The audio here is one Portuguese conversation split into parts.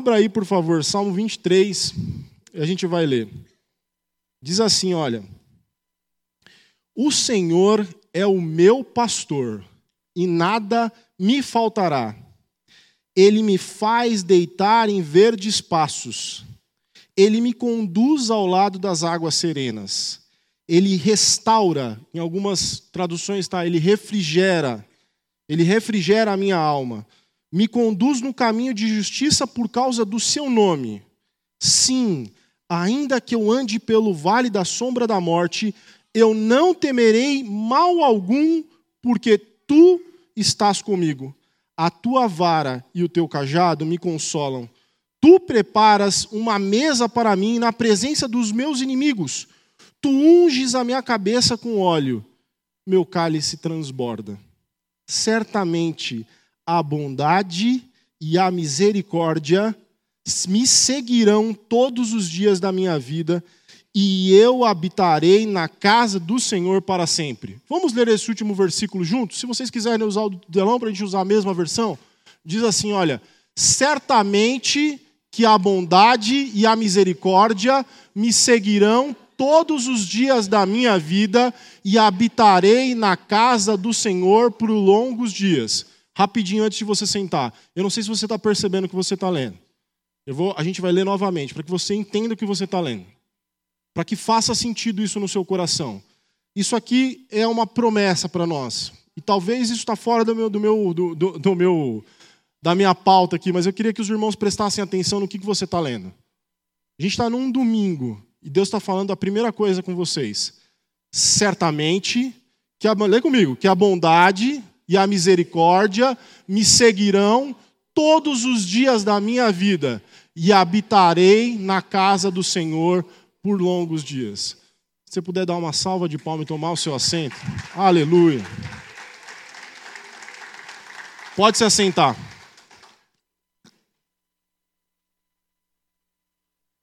Abra aí, por favor, Salmo 23, e a gente vai ler. Diz assim: olha. O Senhor é o meu pastor, e nada me faltará. Ele me faz deitar em verdes passos. Ele me conduz ao lado das águas serenas. Ele restaura, em algumas traduções está, ele refrigera. Ele refrigera a minha alma me conduz no caminho de justiça por causa do seu nome. Sim, ainda que eu ande pelo vale da sombra da morte, eu não temerei mal algum, porque tu estás comigo. A tua vara e o teu cajado me consolam. Tu preparas uma mesa para mim na presença dos meus inimigos. Tu unges a minha cabeça com óleo. Meu cálice transborda. Certamente a bondade e a misericórdia me seguirão todos os dias da minha vida e eu habitarei na casa do Senhor para sempre. Vamos ler esse último versículo juntos? Se vocês quiserem usar o delão para a gente usar a mesma versão, diz assim: olha, certamente que a bondade e a misericórdia me seguirão todos os dias da minha vida e habitarei na casa do Senhor por longos dias rapidinho antes de você sentar. Eu não sei se você está percebendo o que você está lendo. Eu vou, a gente vai ler novamente, para que você entenda o que você está lendo. Para que faça sentido isso no seu coração. Isso aqui é uma promessa para nós. E talvez isso está fora do meu, do meu, do, do, do, meu, da minha pauta aqui, mas eu queria que os irmãos prestassem atenção no que, que você está lendo. A gente está num domingo e Deus está falando a primeira coisa com vocês. Certamente, que a, lê comigo, que a bondade e a misericórdia me seguirão todos os dias da minha vida e habitarei na casa do Senhor por longos dias. Se você puder dar uma salva de palmas e tomar o seu assento. Aleluia. Pode se assentar.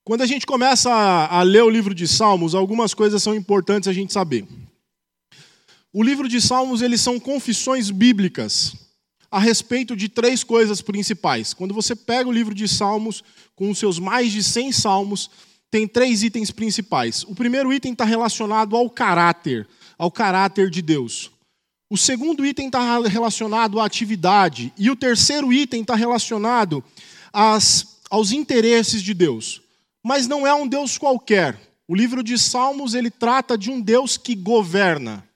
Quando a gente começa a, a ler o livro de Salmos, algumas coisas são importantes a gente saber. O livro de Salmos, eles são confissões bíblicas a respeito de três coisas principais. Quando você pega o livro de Salmos, com os seus mais de 100 salmos, tem três itens principais. O primeiro item está relacionado ao caráter, ao caráter de Deus. O segundo item está relacionado à atividade. E o terceiro item está relacionado às, aos interesses de Deus. Mas não é um Deus qualquer. O livro de Salmos ele trata de um Deus que governa.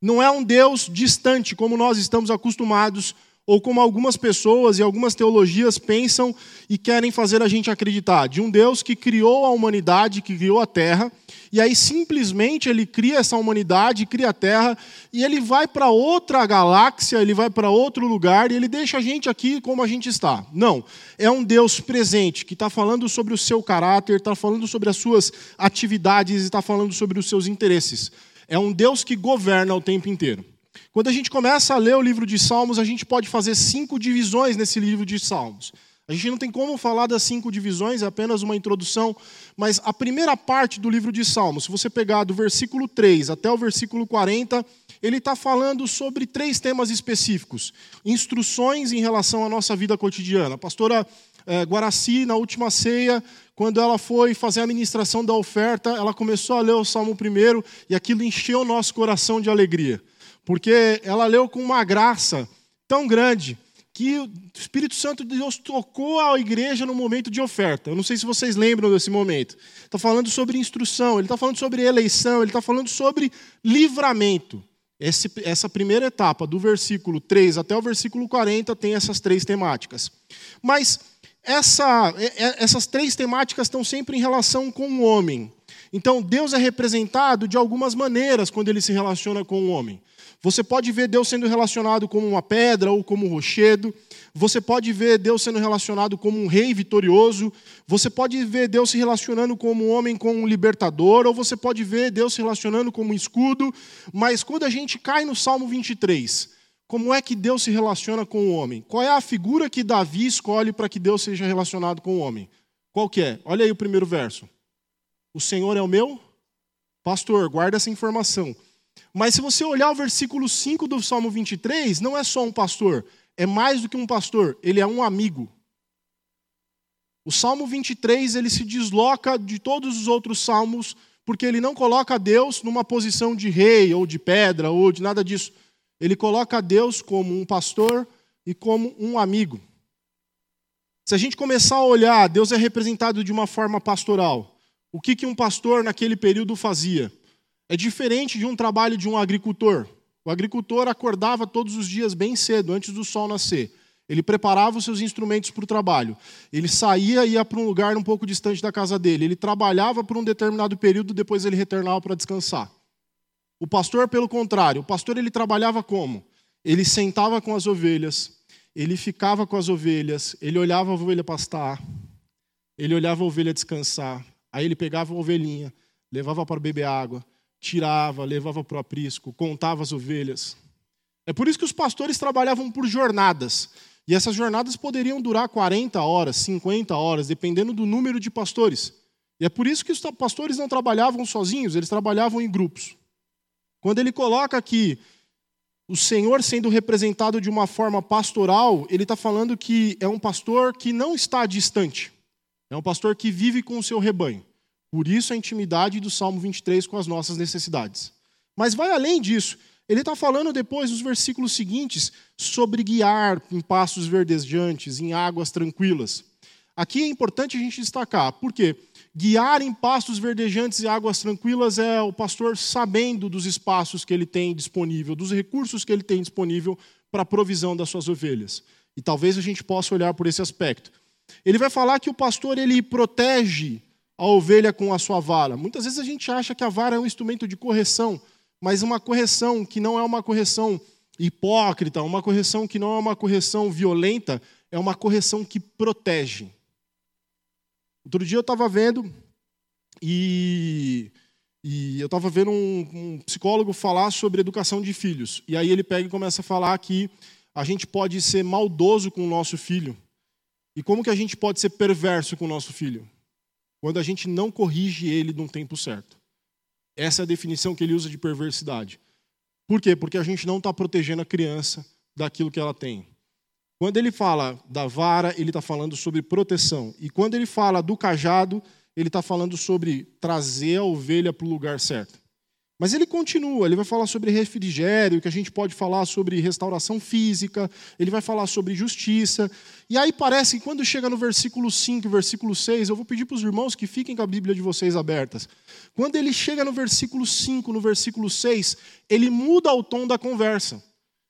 Não é um Deus distante, como nós estamos acostumados, ou como algumas pessoas e algumas teologias pensam e querem fazer a gente acreditar. De um Deus que criou a humanidade, que criou a terra, e aí simplesmente ele cria essa humanidade, cria a terra, e ele vai para outra galáxia, ele vai para outro lugar, e ele deixa a gente aqui como a gente está. Não. É um Deus presente, que está falando sobre o seu caráter, está falando sobre as suas atividades, está falando sobre os seus interesses. É um Deus que governa o tempo inteiro. Quando a gente começa a ler o livro de Salmos, a gente pode fazer cinco divisões nesse livro de Salmos. A gente não tem como falar das cinco divisões, é apenas uma introdução, mas a primeira parte do livro de Salmos, se você pegar do versículo 3 até o versículo 40, ele está falando sobre três temas específicos: instruções em relação à nossa vida cotidiana. A pastora é, Guaraci, na última ceia, quando ela foi fazer a ministração da oferta, ela começou a ler o Salmo primeiro e aquilo encheu o nosso coração de alegria, porque ela leu com uma graça tão grande que o Espírito Santo de Deus tocou a igreja no momento de oferta. Eu não sei se vocês lembram desse momento. Está falando sobre instrução, ele está falando sobre eleição, ele está falando sobre livramento. Esse, essa primeira etapa, do versículo 3 até o versículo 40, tem essas três temáticas. Mas essa, essas três temáticas estão sempre em relação com o homem. Então, Deus é representado de algumas maneiras quando ele se relaciona com o homem. Você pode ver Deus sendo relacionado como uma pedra ou como um rochedo. Você pode ver Deus sendo relacionado como um rei vitorioso. Você pode ver Deus se relacionando como um homem com um libertador. Ou você pode ver Deus se relacionando como um escudo. Mas quando a gente cai no Salmo 23, como é que Deus se relaciona com o homem? Qual é a figura que Davi escolhe para que Deus seja relacionado com o homem? Qual que é? Olha aí o primeiro verso. O Senhor é o meu pastor, guarda essa informação. Mas se você olhar o versículo 5 do Salmo 23, não é só um pastor, é mais do que um pastor, ele é um amigo. O Salmo 23 ele se desloca de todos os outros salmos porque ele não coloca Deus numa posição de rei ou de pedra ou de nada disso. Ele coloca Deus como um pastor e como um amigo. Se a gente começar a olhar, Deus é representado de uma forma pastoral. O que, que um pastor naquele período fazia? É diferente de um trabalho de um agricultor. O agricultor acordava todos os dias bem cedo, antes do sol nascer. Ele preparava os seus instrumentos para o trabalho. Ele saía e ia para um lugar um pouco distante da casa dele. Ele trabalhava por um determinado período, depois ele retornava para descansar. O pastor, pelo contrário, o pastor ele trabalhava como? Ele sentava com as ovelhas, ele ficava com as ovelhas, ele olhava a ovelha pastar, ele olhava a ovelha descansar, aí ele pegava a ovelhinha, levava para beber água, tirava, levava para o aprisco, contava as ovelhas. É por isso que os pastores trabalhavam por jornadas. E essas jornadas poderiam durar 40 horas, 50 horas, dependendo do número de pastores. E é por isso que os pastores não trabalhavam sozinhos, eles trabalhavam em grupos. Quando ele coloca aqui o Senhor sendo representado de uma forma pastoral, ele está falando que é um pastor que não está distante. É um pastor que vive com o seu rebanho. Por isso a intimidade do Salmo 23 com as nossas necessidades. Mas vai além disso. Ele está falando depois, nos versículos seguintes, sobre guiar em passos verdejantes, em águas tranquilas. Aqui é importante a gente destacar, porque guiar em pastos verdejantes e águas tranquilas é o pastor sabendo dos espaços que ele tem disponível, dos recursos que ele tem disponível para a provisão das suas ovelhas. E talvez a gente possa olhar por esse aspecto. Ele vai falar que o pastor ele protege a ovelha com a sua vara. Muitas vezes a gente acha que a vara é um instrumento de correção, mas uma correção que não é uma correção hipócrita, uma correção que não é uma correção violenta, é uma correção que protege. Outro dia eu estava vendo e, e eu estava vendo um, um, psicólogo falar sobre educação de filhos. E aí ele pega e começa a falar que a gente pode ser maldoso com o nosso filho. E como que a gente pode ser perverso com o nosso filho? Quando a gente não corrige ele no tempo certo. Essa é a definição que ele usa de perversidade. Por quê? Porque a gente não está protegendo a criança daquilo que ela tem. Quando ele fala da vara, ele está falando sobre proteção. E quando ele fala do cajado, ele está falando sobre trazer a ovelha para o lugar certo. Mas ele continua, ele vai falar sobre refrigério, que a gente pode falar sobre restauração física, ele vai falar sobre justiça. E aí parece que quando chega no versículo 5, versículo 6, eu vou pedir para os irmãos que fiquem com a Bíblia de vocês abertas. Quando ele chega no versículo 5, no versículo 6, ele muda o tom da conversa.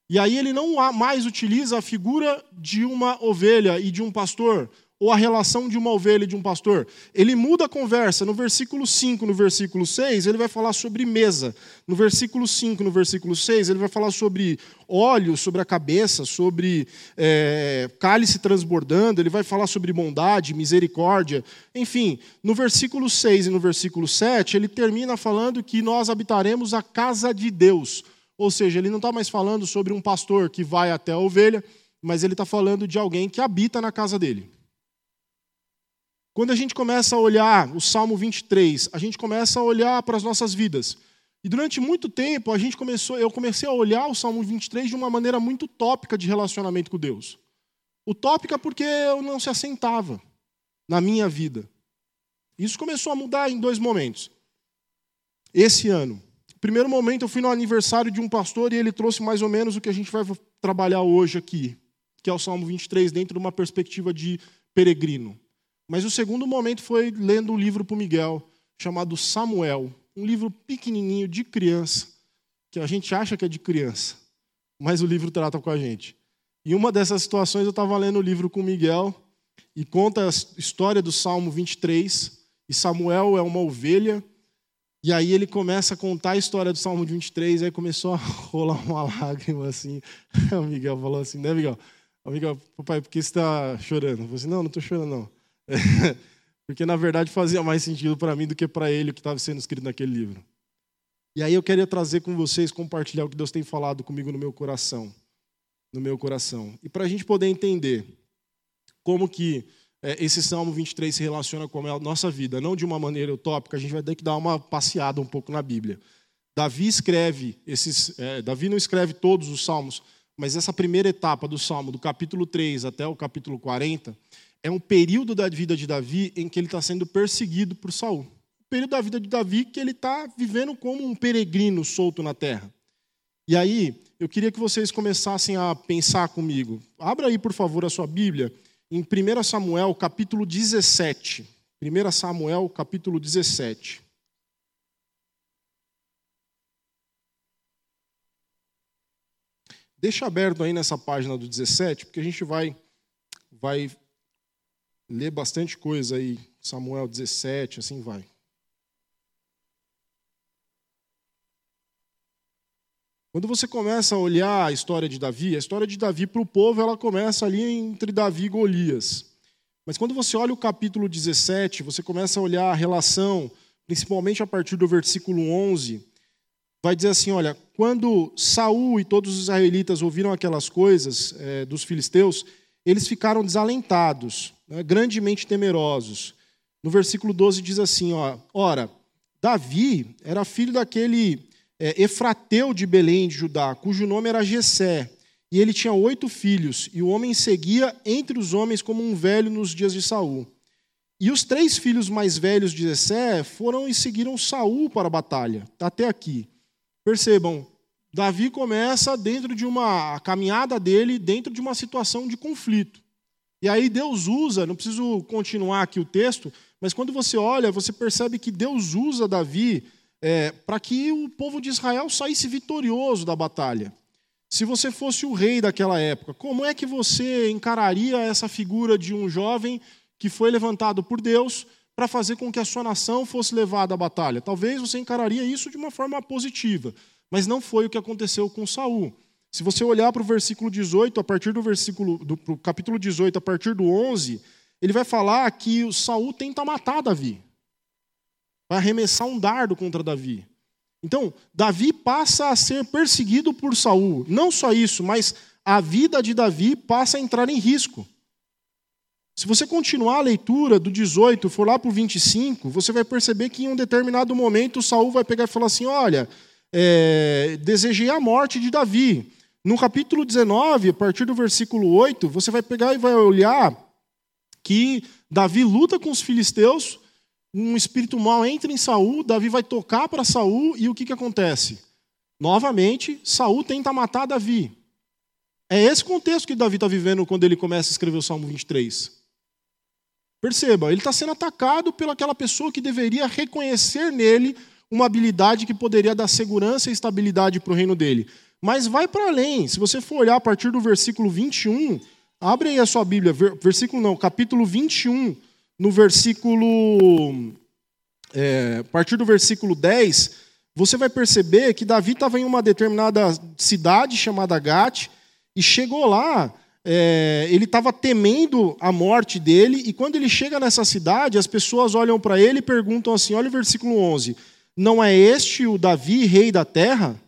E aí ele não mais utiliza a figura de uma ovelha e de um pastor, ou a relação de uma ovelha e de um pastor. Ele muda a conversa. No versículo 5, no versículo 6, ele vai falar sobre mesa. No versículo 5, no versículo 6, ele vai falar sobre óleo sobre a cabeça, sobre é, cálice transbordando, ele vai falar sobre bondade, misericórdia. Enfim, no versículo 6 e no versículo 7, ele termina falando que nós habitaremos a casa de Deus. Ou seja, ele não está mais falando sobre um pastor que vai até a ovelha, mas ele está falando de alguém que habita na casa dele. Quando a gente começa a olhar o Salmo 23, a gente começa a olhar para as nossas vidas. E durante muito tempo a gente começou, eu comecei a olhar o Salmo 23 de uma maneira muito tópica de relacionamento com Deus. Utópica porque eu não se assentava na minha vida. Isso começou a mudar em dois momentos. Esse ano, primeiro momento eu fui no aniversário de um pastor e ele trouxe mais ou menos o que a gente vai trabalhar hoje aqui, que é o Salmo 23 dentro de uma perspectiva de peregrino. Mas o segundo momento foi lendo um livro para o Miguel, chamado Samuel. Um livro pequenininho de criança, que a gente acha que é de criança, mas o livro trata com a gente. E uma dessas situações eu estava lendo o livro com o Miguel e conta a história do Salmo 23. E Samuel é uma ovelha. E aí ele começa a contar a história do Salmo 23. Aí começou a rolar uma lágrima assim. O Miguel falou assim, né, Miguel? O Miguel, papai, por que você está chorando? Eu falei assim, não, não estou chorando, não. Porque, na verdade, fazia mais sentido para mim do que para ele o que estava sendo escrito naquele livro. E aí eu queria trazer com vocês, compartilhar o que Deus tem falado comigo no meu coração. No meu coração. E para a gente poder entender como que esse Salmo 23 se relaciona com a nossa vida, não de uma maneira utópica, a gente vai ter que dar uma passeada um pouco na Bíblia. Davi escreve esses, é, Davi não escreve todos os salmos, mas essa primeira etapa do Salmo, do capítulo 3 até o capítulo 40, é um período da vida de Davi em que ele está sendo perseguido por Saul. Um período da vida de Davi que ele está vivendo como um peregrino solto na terra. E aí, eu queria que vocês começassem a pensar comigo. Abra aí, por favor, a sua Bíblia em 1 Samuel, capítulo 17. 1 Samuel, capítulo 17. Deixa aberto aí nessa página do 17, porque a gente vai, vai ler bastante coisa aí. Samuel 17, assim vai. Quando você começa a olhar a história de Davi, a história de Davi para o povo, ela começa ali entre Davi e Golias. Mas quando você olha o capítulo 17, você começa a olhar a relação, principalmente a partir do versículo 11, vai dizer assim, olha, quando Saul e todos os israelitas ouviram aquelas coisas é, dos filisteus, eles ficaram desalentados, né, grandemente temerosos. No versículo 12 diz assim, ó, ora, Davi era filho daquele é, Efrateu de Belém de Judá, cujo nome era Gesé, e ele tinha oito filhos, e o homem seguia entre os homens como um velho nos dias de Saul. E os três filhos mais velhos de Jessé foram e seguiram Saul para a batalha, até aqui. Percebam, Davi começa dentro de uma caminhada dele, dentro de uma situação de conflito. E aí Deus usa, não preciso continuar aqui o texto, mas quando você olha, você percebe que Deus usa Davi é, para que o povo de Israel saísse vitorioso da batalha. Se você fosse o rei daquela época, como é que você encararia essa figura de um jovem que foi levantado por Deus para fazer com que a sua nação fosse levada à batalha? Talvez você encararia isso de uma forma positiva, mas não foi o que aconteceu com Saul. Se você olhar para o versículo 18, a partir do versículo do capítulo 18, a partir do 11, ele vai falar que Saul tenta matar Davi. Vai arremessar um dardo contra Davi. Então, Davi passa a ser perseguido por Saul. Não só isso, mas a vida de Davi passa a entrar em risco. Se você continuar a leitura do 18, for lá para o 25, você vai perceber que em um determinado momento Saul vai pegar e falar assim: olha, é, desejei a morte de Davi. No capítulo 19, a partir do versículo 8, você vai pegar e vai olhar que Davi luta com os filisteus um espírito mau entra em Saul, Davi vai tocar para Saul e o que, que acontece? Novamente, Saul tenta matar Davi. É esse contexto que Davi está vivendo quando ele começa a escrever o Salmo 23. Perceba, ele está sendo atacado pelaquela pessoa que deveria reconhecer nele uma habilidade que poderia dar segurança e estabilidade para o reino dele. Mas vai para além. Se você for olhar a partir do versículo 21, abre aí a sua Bíblia, versículo não, capítulo 21, no versículo. É, a partir do versículo 10, você vai perceber que Davi estava em uma determinada cidade chamada Gate, e chegou lá, é, ele estava temendo a morte dele, e quando ele chega nessa cidade, as pessoas olham para ele e perguntam assim: olha o versículo 11: Não é este o Davi, rei da terra?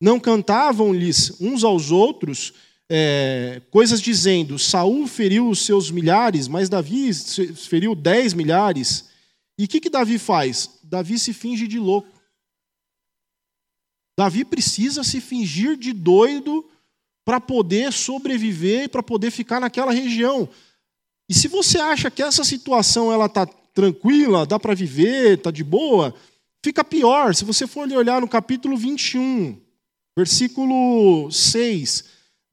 Não cantavam-lhes uns aos outros é, coisas dizendo: Saul feriu os seus milhares, mas Davi feriu dez milhares. E o que, que Davi faz? Davi se finge de louco. Davi precisa se fingir de doido para poder sobreviver e para poder ficar naquela região. E se você acha que essa situação ela está tranquila, dá para viver, está de boa, fica pior. Se você for olhar no capítulo 21, versículo 6,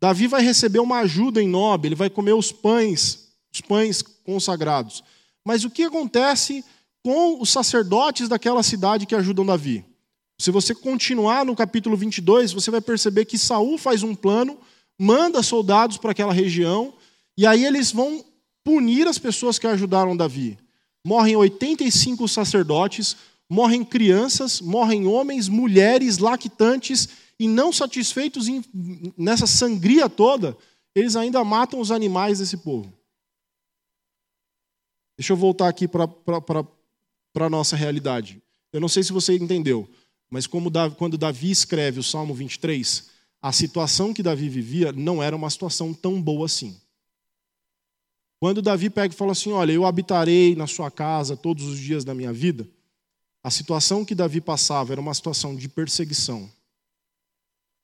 Davi vai receber uma ajuda em Nob, ele vai comer os pães, os pães consagrados. Mas o que acontece com os sacerdotes daquela cidade que ajudam Davi? Se você continuar no capítulo 22, você vai perceber que Saul faz um plano, manda soldados para aquela região, e aí eles vão punir as pessoas que ajudaram Davi. Morrem 85 sacerdotes, morrem crianças, morrem homens, mulheres, lactantes e não satisfeitos em, nessa sangria toda, eles ainda matam os animais desse povo. Deixa eu voltar aqui para a nossa realidade. Eu não sei se você entendeu, mas como Davi, quando Davi escreve o Salmo 23, a situação que Davi vivia não era uma situação tão boa assim. Quando Davi pega e fala assim: Olha, eu habitarei na sua casa todos os dias da minha vida, a situação que Davi passava era uma situação de perseguição,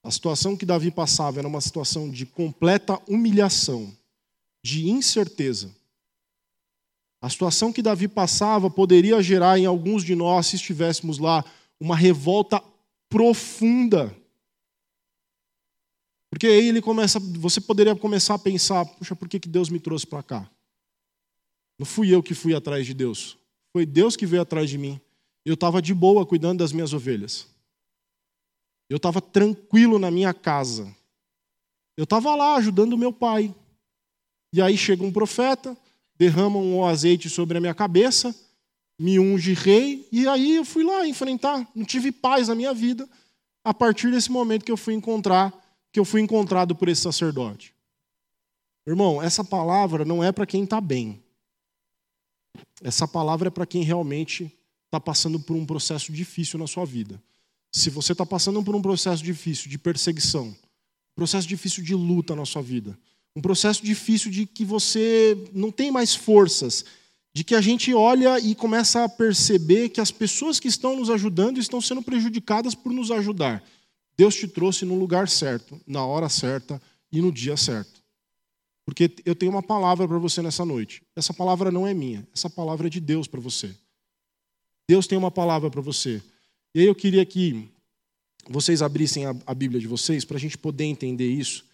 A situação que Davi passava era uma situação de completa humilhação, de incerteza. A situação que Davi passava poderia gerar em alguns de nós, se estivéssemos lá, uma revolta profunda. Porque aí ele começa, você poderia começar a pensar, puxa, por que, que Deus me trouxe para cá? Não fui eu que fui atrás de Deus. Foi Deus que veio atrás de mim. Eu estava de boa cuidando das minhas ovelhas. Eu estava tranquilo na minha casa. Eu estava lá ajudando meu pai. E aí chega um profeta, derrama um azeite sobre a minha cabeça, me unge rei, e aí eu fui lá enfrentar. Não tive paz na minha vida a partir desse momento que eu fui encontrar, que eu fui encontrado por esse sacerdote. Irmão, essa palavra não é para quem está bem. Essa palavra é para quem realmente está passando por um processo difícil na sua vida. Se você está passando por um processo difícil de perseguição, um processo difícil de luta na sua vida, um processo difícil de que você não tem mais forças, de que a gente olha e começa a perceber que as pessoas que estão nos ajudando estão sendo prejudicadas por nos ajudar. Deus te trouxe no lugar certo, na hora certa e no dia certo. Porque eu tenho uma palavra para você nessa noite. Essa palavra não é minha, essa palavra é de Deus para você. Deus tem uma palavra para você. E aí eu queria que vocês abrissem a, a Bíblia de vocês para a gente poder entender isso.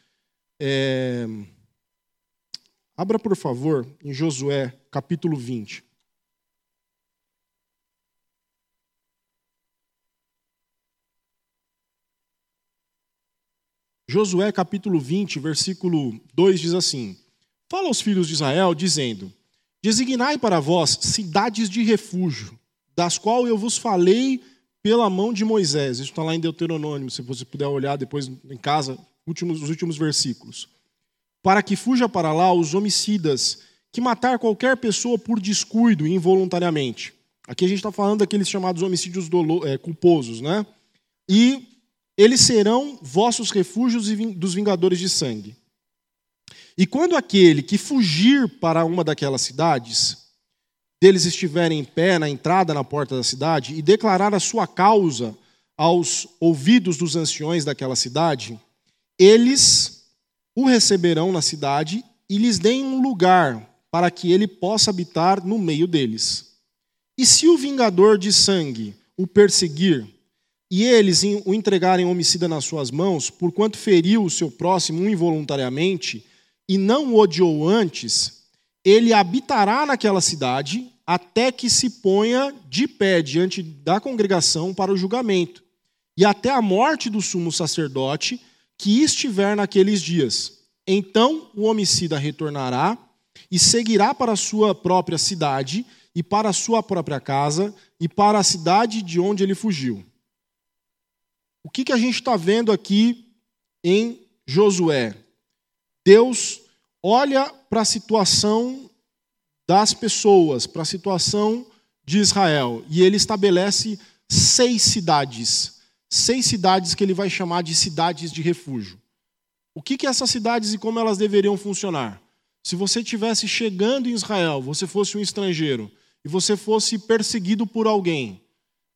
É... Abra, por favor, em Josué, capítulo 20. Josué capítulo 20, versículo 2 diz assim: Fala aos filhos de Israel, dizendo: Designai para vós cidades de refúgio, das quais eu vos falei pela mão de Moisés. Isso está lá em Deuteronômio, se você puder olhar depois em casa, últimos, os últimos versículos. Para que fuja para lá os homicidas, que matar qualquer pessoa por descuido involuntariamente. Aqui a gente está falando daqueles chamados homicídios dolo, é, culposos, né? E eles serão vossos refúgios dos vingadores de sangue. E quando aquele que fugir para uma daquelas cidades, deles estiverem em pé na entrada na porta da cidade e declarar a sua causa aos ouvidos dos anciões daquela cidade, eles o receberão na cidade e lhes deem um lugar para que ele possa habitar no meio deles. E se o vingador de sangue o perseguir, e eles o entregarem homicida nas suas mãos, porquanto feriu o seu próximo involuntariamente, e não o odiou antes, ele habitará naquela cidade até que se ponha de pé diante da congregação para o julgamento, e até a morte do sumo sacerdote que estiver naqueles dias. Então o homicida retornará e seguirá para a sua própria cidade, e para sua própria casa, e para a cidade de onde ele fugiu. O que, que a gente está vendo aqui em Josué? Deus olha para a situação das pessoas, para a situação de Israel, e ele estabelece seis cidades. Seis cidades que ele vai chamar de cidades de refúgio. O que, que essas cidades e como elas deveriam funcionar? Se você estivesse chegando em Israel, você fosse um estrangeiro, e você fosse perseguido por alguém,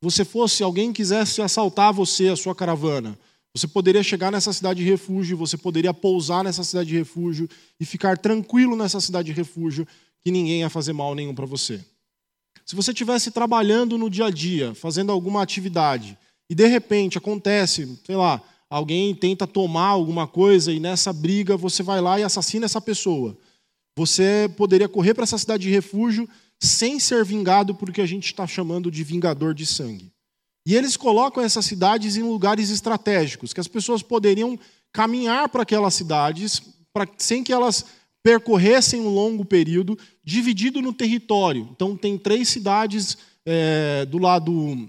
você fosse alguém quisesse assaltar você, a sua caravana, você poderia chegar nessa cidade de refúgio, você poderia pousar nessa cidade de refúgio e ficar tranquilo nessa cidade de refúgio, que ninguém ia fazer mal nenhum para você. Se você estivesse trabalhando no dia a dia, fazendo alguma atividade, e de repente acontece, sei lá, alguém tenta tomar alguma coisa e nessa briga você vai lá e assassina essa pessoa. Você poderia correr para essa cidade de refúgio sem ser vingado por que a gente está chamando de vingador de sangue. E eles colocam essas cidades em lugares estratégicos, que as pessoas poderiam caminhar para aquelas cidades pra, sem que elas percorressem um longo período, dividido no território. Então, tem três cidades é, do lado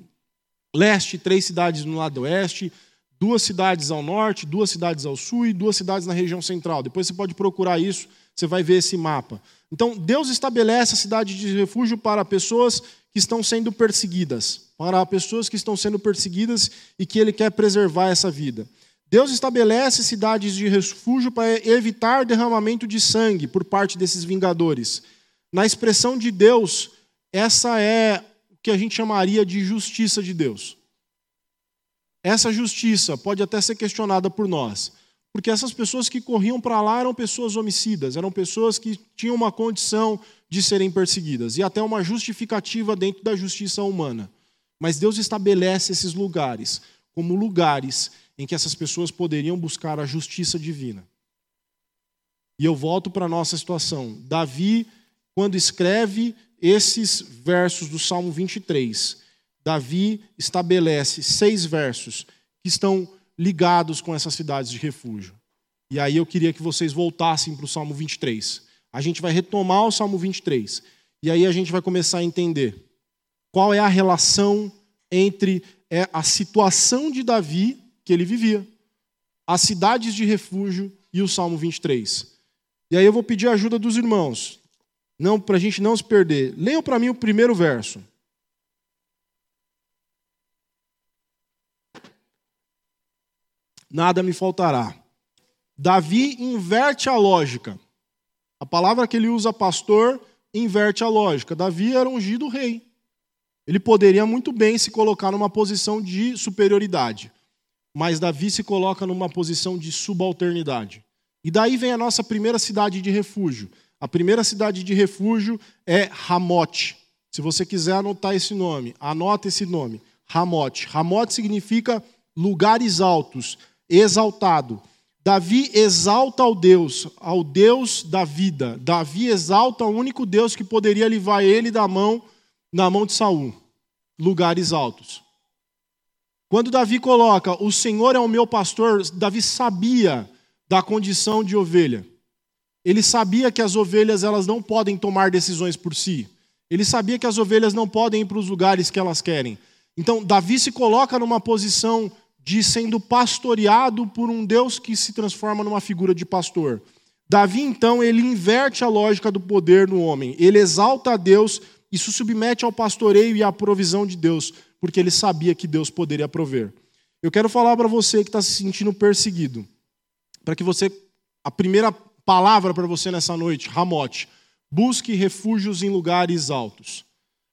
leste, três cidades no lado oeste, duas cidades ao norte, duas cidades ao sul e duas cidades na região central. Depois você pode procurar isso, você vai ver esse mapa. Então, Deus estabelece a cidade de refúgio para pessoas que estão sendo perseguidas para pessoas que estão sendo perseguidas e que ele quer preservar essa vida. Deus estabelece cidades de refúgio para evitar derramamento de sangue por parte desses vingadores. Na expressão de Deus, essa é o que a gente chamaria de justiça de Deus. essa justiça pode até ser questionada por nós, porque essas pessoas que corriam para lá eram pessoas homicidas, eram pessoas que tinham uma condição de serem perseguidas e até uma justificativa dentro da justiça humana. Mas Deus estabelece esses lugares como lugares em que essas pessoas poderiam buscar a justiça divina. E eu volto para a nossa situação. Davi, quando escreve esses versos do Salmo 23, Davi estabelece seis versos que estão ligados com essas cidades de refúgio. E aí eu queria que vocês voltassem para o Salmo 23. A gente vai retomar o Salmo 23. E aí a gente vai começar a entender qual é a relação entre é, a situação de Davi que ele vivia, as cidades de refúgio e o Salmo 23. E aí eu vou pedir a ajuda dos irmãos, não para a gente não se perder. Leiam para mim o primeiro verso. Nada me faltará. Davi inverte a lógica. A palavra que ele usa, pastor, inverte a lógica. Davi era ungido rei. Ele poderia muito bem se colocar numa posição de superioridade, mas Davi se coloca numa posição de subalternidade. E daí vem a nossa primeira cidade de refúgio. A primeira cidade de refúgio é Ramote. Se você quiser anotar esse nome, anota esse nome. Ramote. Ramote significa lugares altos exaltado. Davi exalta ao Deus, ao Deus da vida. Davi exalta o único Deus que poderia livrar ele da mão na mão de Saul. Lugares altos. Quando Davi coloca, o Senhor é o meu pastor, Davi sabia da condição de ovelha. Ele sabia que as ovelhas elas não podem tomar decisões por si. Ele sabia que as ovelhas não podem ir para os lugares que elas querem. Então, Davi se coloca numa posição de sendo pastoreado por um Deus que se transforma numa figura de pastor. Davi, então, ele inverte a lógica do poder no homem. Ele exalta a Deus e se submete ao pastoreio e à provisão de Deus, porque ele sabia que Deus poderia prover. Eu quero falar para você que está se sentindo perseguido, para que você, a primeira palavra para você nessa noite, Ramote, busque refúgios em lugares altos.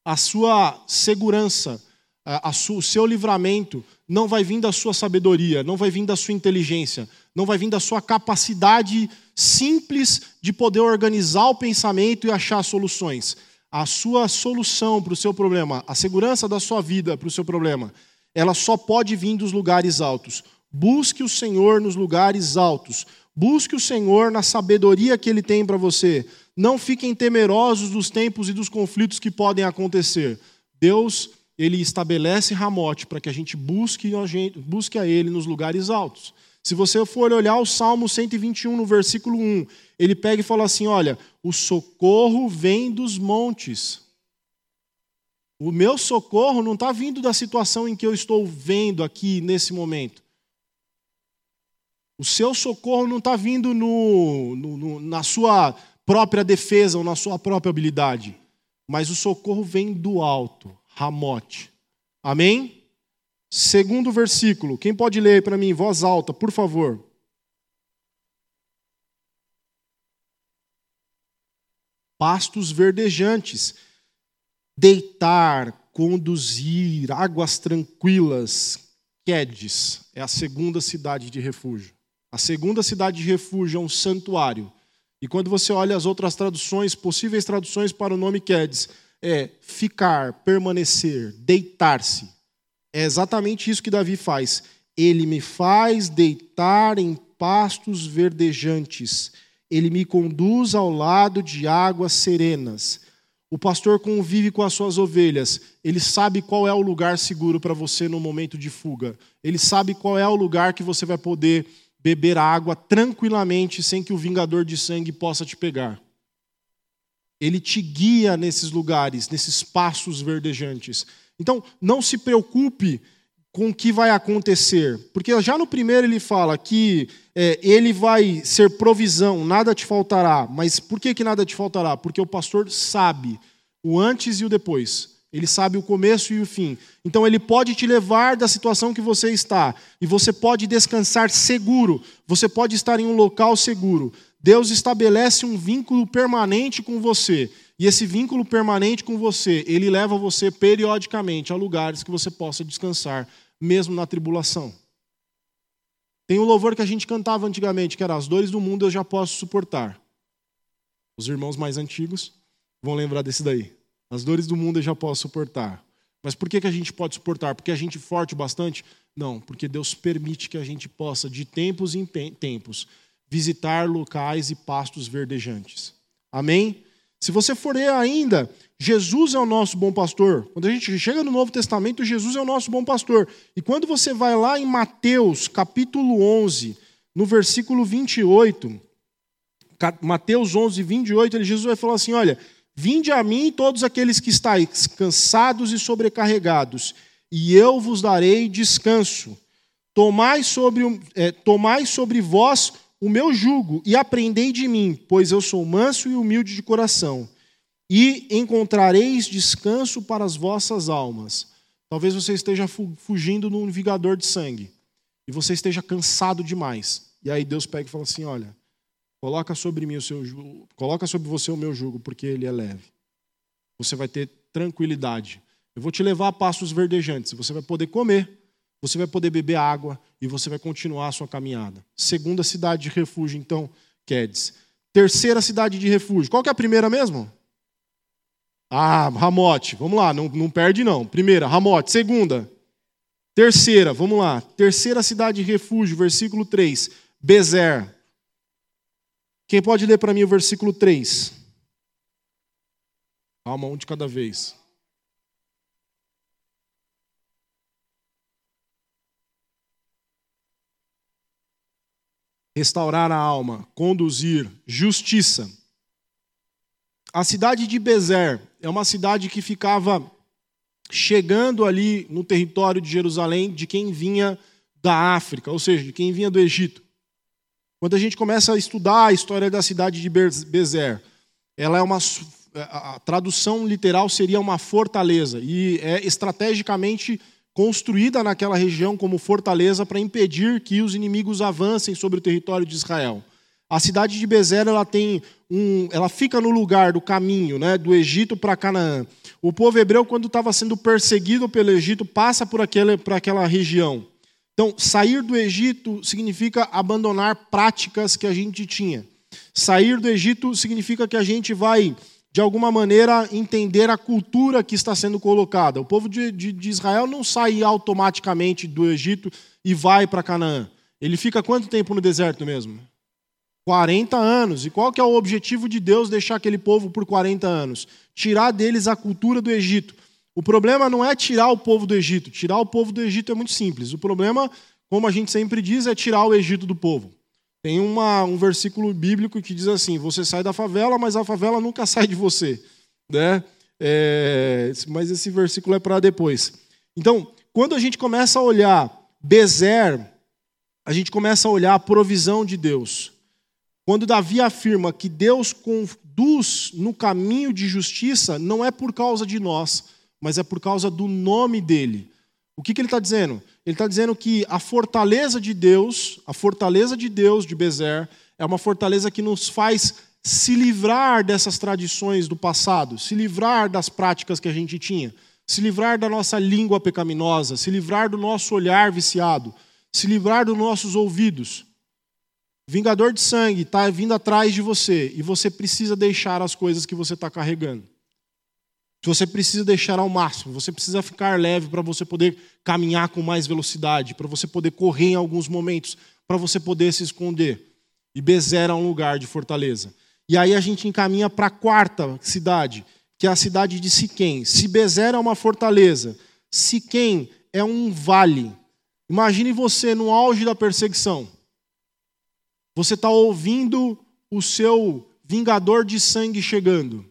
A sua segurança, a, a, o seu livramento não vai vir da sua sabedoria, não vai vir da sua inteligência, não vai vir da sua capacidade simples de poder organizar o pensamento e achar soluções. A sua solução para o seu problema, a segurança da sua vida para o seu problema, ela só pode vir dos lugares altos. Busque o Senhor nos lugares altos. Busque o Senhor na sabedoria que Ele tem para você. Não fiquem temerosos dos tempos e dos conflitos que podem acontecer. Deus ele estabelece Ramote para que a gente busque, a gente busque a ele nos lugares altos. Se você for olhar o Salmo 121, no versículo 1, ele pega e fala assim: Olha, o socorro vem dos montes. O meu socorro não está vindo da situação em que eu estou vendo aqui nesse momento. O seu socorro não está vindo no, no, no, na sua própria defesa ou na sua própria habilidade. Mas o socorro vem do alto. Ramote. Amém? Segundo versículo. Quem pode ler para mim em voz alta, por favor? Pastos verdejantes. Deitar, conduzir, águas tranquilas. Quedes é a segunda cidade de refúgio. A segunda cidade de refúgio é um santuário. E quando você olha as outras traduções, possíveis traduções para o nome Quedes, é ficar, permanecer, deitar-se. É exatamente isso que Davi faz. Ele me faz deitar em pastos verdejantes. Ele me conduz ao lado de águas serenas. O pastor convive com as suas ovelhas. Ele sabe qual é o lugar seguro para você no momento de fuga. Ele sabe qual é o lugar que você vai poder beber água tranquilamente sem que o vingador de sangue possa te pegar. Ele te guia nesses lugares, nesses passos verdejantes. Então, não se preocupe com o que vai acontecer, porque já no primeiro ele fala que é, ele vai ser provisão, nada te faltará. Mas por que, que nada te faltará? Porque o pastor sabe o antes e o depois. Ele sabe o começo e o fim. Então ele pode te levar da situação que você está. E você pode descansar seguro. Você pode estar em um local seguro. Deus estabelece um vínculo permanente com você. E esse vínculo permanente com você, ele leva você periodicamente a lugares que você possa descansar mesmo na tribulação. Tem um louvor que a gente cantava antigamente, que era As dores do mundo eu já posso suportar. Os irmãos mais antigos vão lembrar desse daí. As dores do mundo eu já posso suportar. Mas por que, que a gente pode suportar? Porque a gente é forte bastante? Não, porque Deus permite que a gente possa, de tempos em tempos, visitar locais e pastos verdejantes. Amém? Se você for ler ainda, Jesus é o nosso bom pastor. Quando a gente chega no Novo Testamento, Jesus é o nosso bom pastor. E quando você vai lá em Mateus, capítulo 11, no versículo 28, Mateus 11, 28, Jesus vai falar assim: Olha, vinde a mim todos aqueles que estáis cansados e sobrecarregados, e eu vos darei descanso. Tomai sobre, é, tomai sobre vós o meu jugo e aprendei de mim, pois eu sou manso e humilde de coração, e encontrareis descanso para as vossas almas. Talvez você esteja fugindo num vigador de sangue e você esteja cansado demais. E aí Deus pega e fala assim: Olha, coloca sobre mim o seu jugo, coloca sobre você o meu jugo, porque ele é leve. Você vai ter tranquilidade. Eu vou te levar a passos verdejantes. Você vai poder comer, você vai poder beber água e você vai continuar a sua caminhada. Segunda cidade de refúgio, então, Quedes. Terceira cidade de refúgio. Qual que é a primeira mesmo? Ah, Ramote. Vamos lá, não, não perde não. Primeira, Ramote. Segunda. Terceira, vamos lá. Terceira cidade de refúgio, versículo 3. Bezer. Quem pode ler para mim o versículo 3? Calma, um de cada vez. Restaurar a alma, conduzir, justiça. A cidade de Bezer é uma cidade que ficava chegando ali no território de Jerusalém de quem vinha da África, ou seja, de quem vinha do Egito. Quando a gente começa a estudar a história da cidade de Bezer, ela é uma a tradução literal seria uma fortaleza e é estrategicamente construída naquela região como fortaleza para impedir que os inimigos avancem sobre o território de Israel. A cidade de Bezer ela tem um, ela fica no lugar do caminho, né, do Egito para Canaã. O povo hebreu quando estava sendo perseguido pelo Egito passa por por aquela região. Então, sair do Egito significa abandonar práticas que a gente tinha. Sair do Egito significa que a gente vai de alguma maneira, entender a cultura que está sendo colocada. O povo de, de, de Israel não sai automaticamente do Egito e vai para Canaã. Ele fica quanto tempo no deserto mesmo? 40 anos. E qual que é o objetivo de Deus deixar aquele povo por 40 anos? Tirar deles a cultura do Egito. O problema não é tirar o povo do Egito. Tirar o povo do Egito é muito simples. O problema, como a gente sempre diz, é tirar o Egito do povo. Tem uma, um versículo bíblico que diz assim: Você sai da favela, mas a favela nunca sai de você. Né? É, mas esse versículo é para depois. Então, quando a gente começa a olhar Bezer, a gente começa a olhar a provisão de Deus. Quando Davi afirma que Deus conduz no caminho de justiça, não é por causa de nós, mas é por causa do nome dele. O que, que ele está dizendo? Ele está dizendo que a fortaleza de Deus, a fortaleza de Deus de Bezer, é uma fortaleza que nos faz se livrar dessas tradições do passado, se livrar das práticas que a gente tinha, se livrar da nossa língua pecaminosa, se livrar do nosso olhar viciado, se livrar dos nossos ouvidos. Vingador de sangue está vindo atrás de você e você precisa deixar as coisas que você está carregando. Você precisa deixar ao máximo, você precisa ficar leve para você poder caminhar com mais velocidade, para você poder correr em alguns momentos, para você poder se esconder. E Bezer é um lugar de fortaleza. E aí a gente encaminha para a quarta cidade, que é a cidade de Siquém. Se Bezer é uma fortaleza, Siquém é um vale. Imagine você no auge da perseguição. Você está ouvindo o seu vingador de sangue chegando